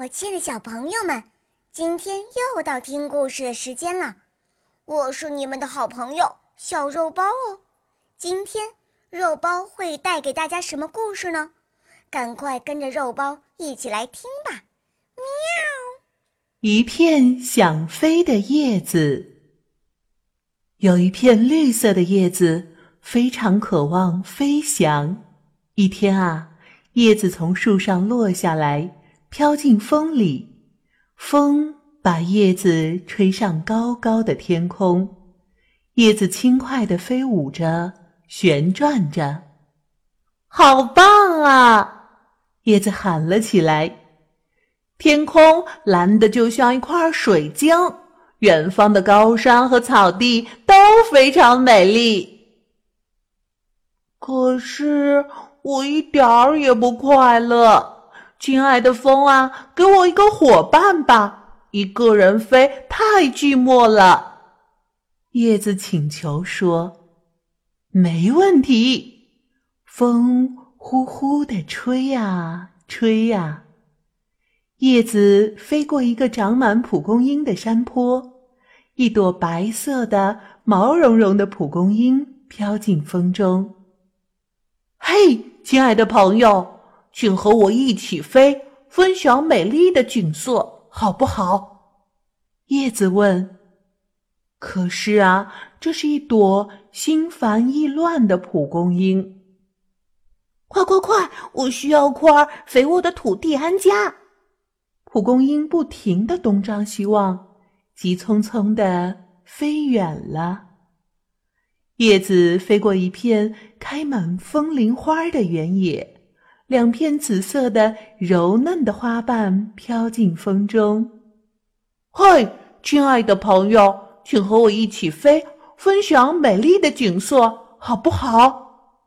我亲爱的小朋友们，今天又到听故事的时间了。我是你们的好朋友小肉包哦。今天肉包会带给大家什么故事呢？赶快跟着肉包一起来听吧！喵。一片想飞的叶子，有一片绿色的叶子，非常渴望飞翔。一天啊，叶子从树上落下来。飘进风里，风把叶子吹上高高的天空，叶子轻快地飞舞着，旋转着，好棒啊！叶子喊了起来。天空蓝得就像一块水晶，远方的高山和草地都非常美丽。可是我一点儿也不快乐。亲爱的风啊，给我一个伙伴吧！一个人飞太寂寞了。叶子请求说：“没问题。”风呼呼地吹呀吹呀，叶子飞过一个长满蒲公英的山坡，一朵白色的、毛茸茸的蒲公英飘进风中。嘿，亲爱的朋友！请和我一起飞，分享美丽的景色，好不好？叶子问。可是啊，这是一朵心烦意乱的蒲公英。快快快！我需要块肥沃的土地安家。蒲公英不停的东张西望，急匆匆的飞远了。叶子飞过一片开满风铃花的原野。两片紫色的柔嫩的花瓣飘进风中。嗨，亲爱的朋友，请和我一起飞，分享美丽的景色，好不好？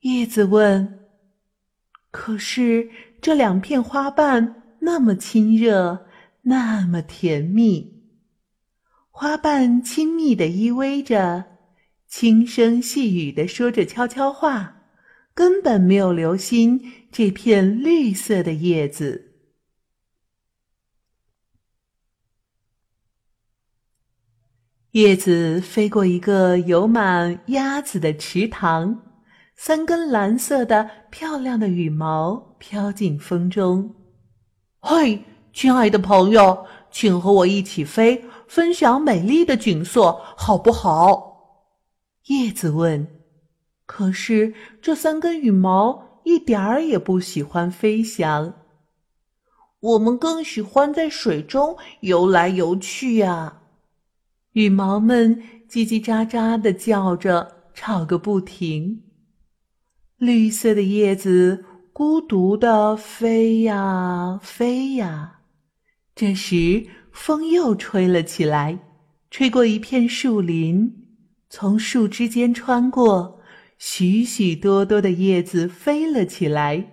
叶子问。可是这两片花瓣那么亲热，那么甜蜜。花瓣亲密的依偎着，轻声细语的说着悄悄话。根本没有留心这片绿色的叶子。叶子飞过一个有满鸭子的池塘，三根蓝色的漂亮的羽毛飘进风中。嘿，亲爱的朋友，请和我一起飞，分享美丽的景色，好不好？叶子问。可是这三根羽毛一点儿也不喜欢飞翔，我们更喜欢在水中游来游去呀。羽毛们叽叽喳喳的叫着，吵个不停。绿色的叶子孤独的飞呀飞呀。这时风又吹了起来，吹过一片树林，从树枝间穿过。许许多多的叶子飞了起来，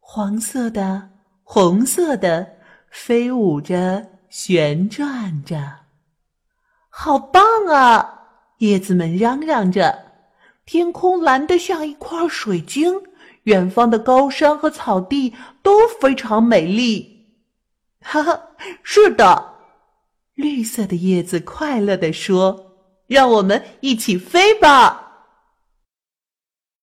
黄色的、红色的，飞舞着，旋转着，好棒啊！叶子们嚷嚷着。天空蓝得像一块水晶，远方的高山和草地都非常美丽。哈哈，是的，绿色的叶子快乐地说：“让我们一起飞吧！”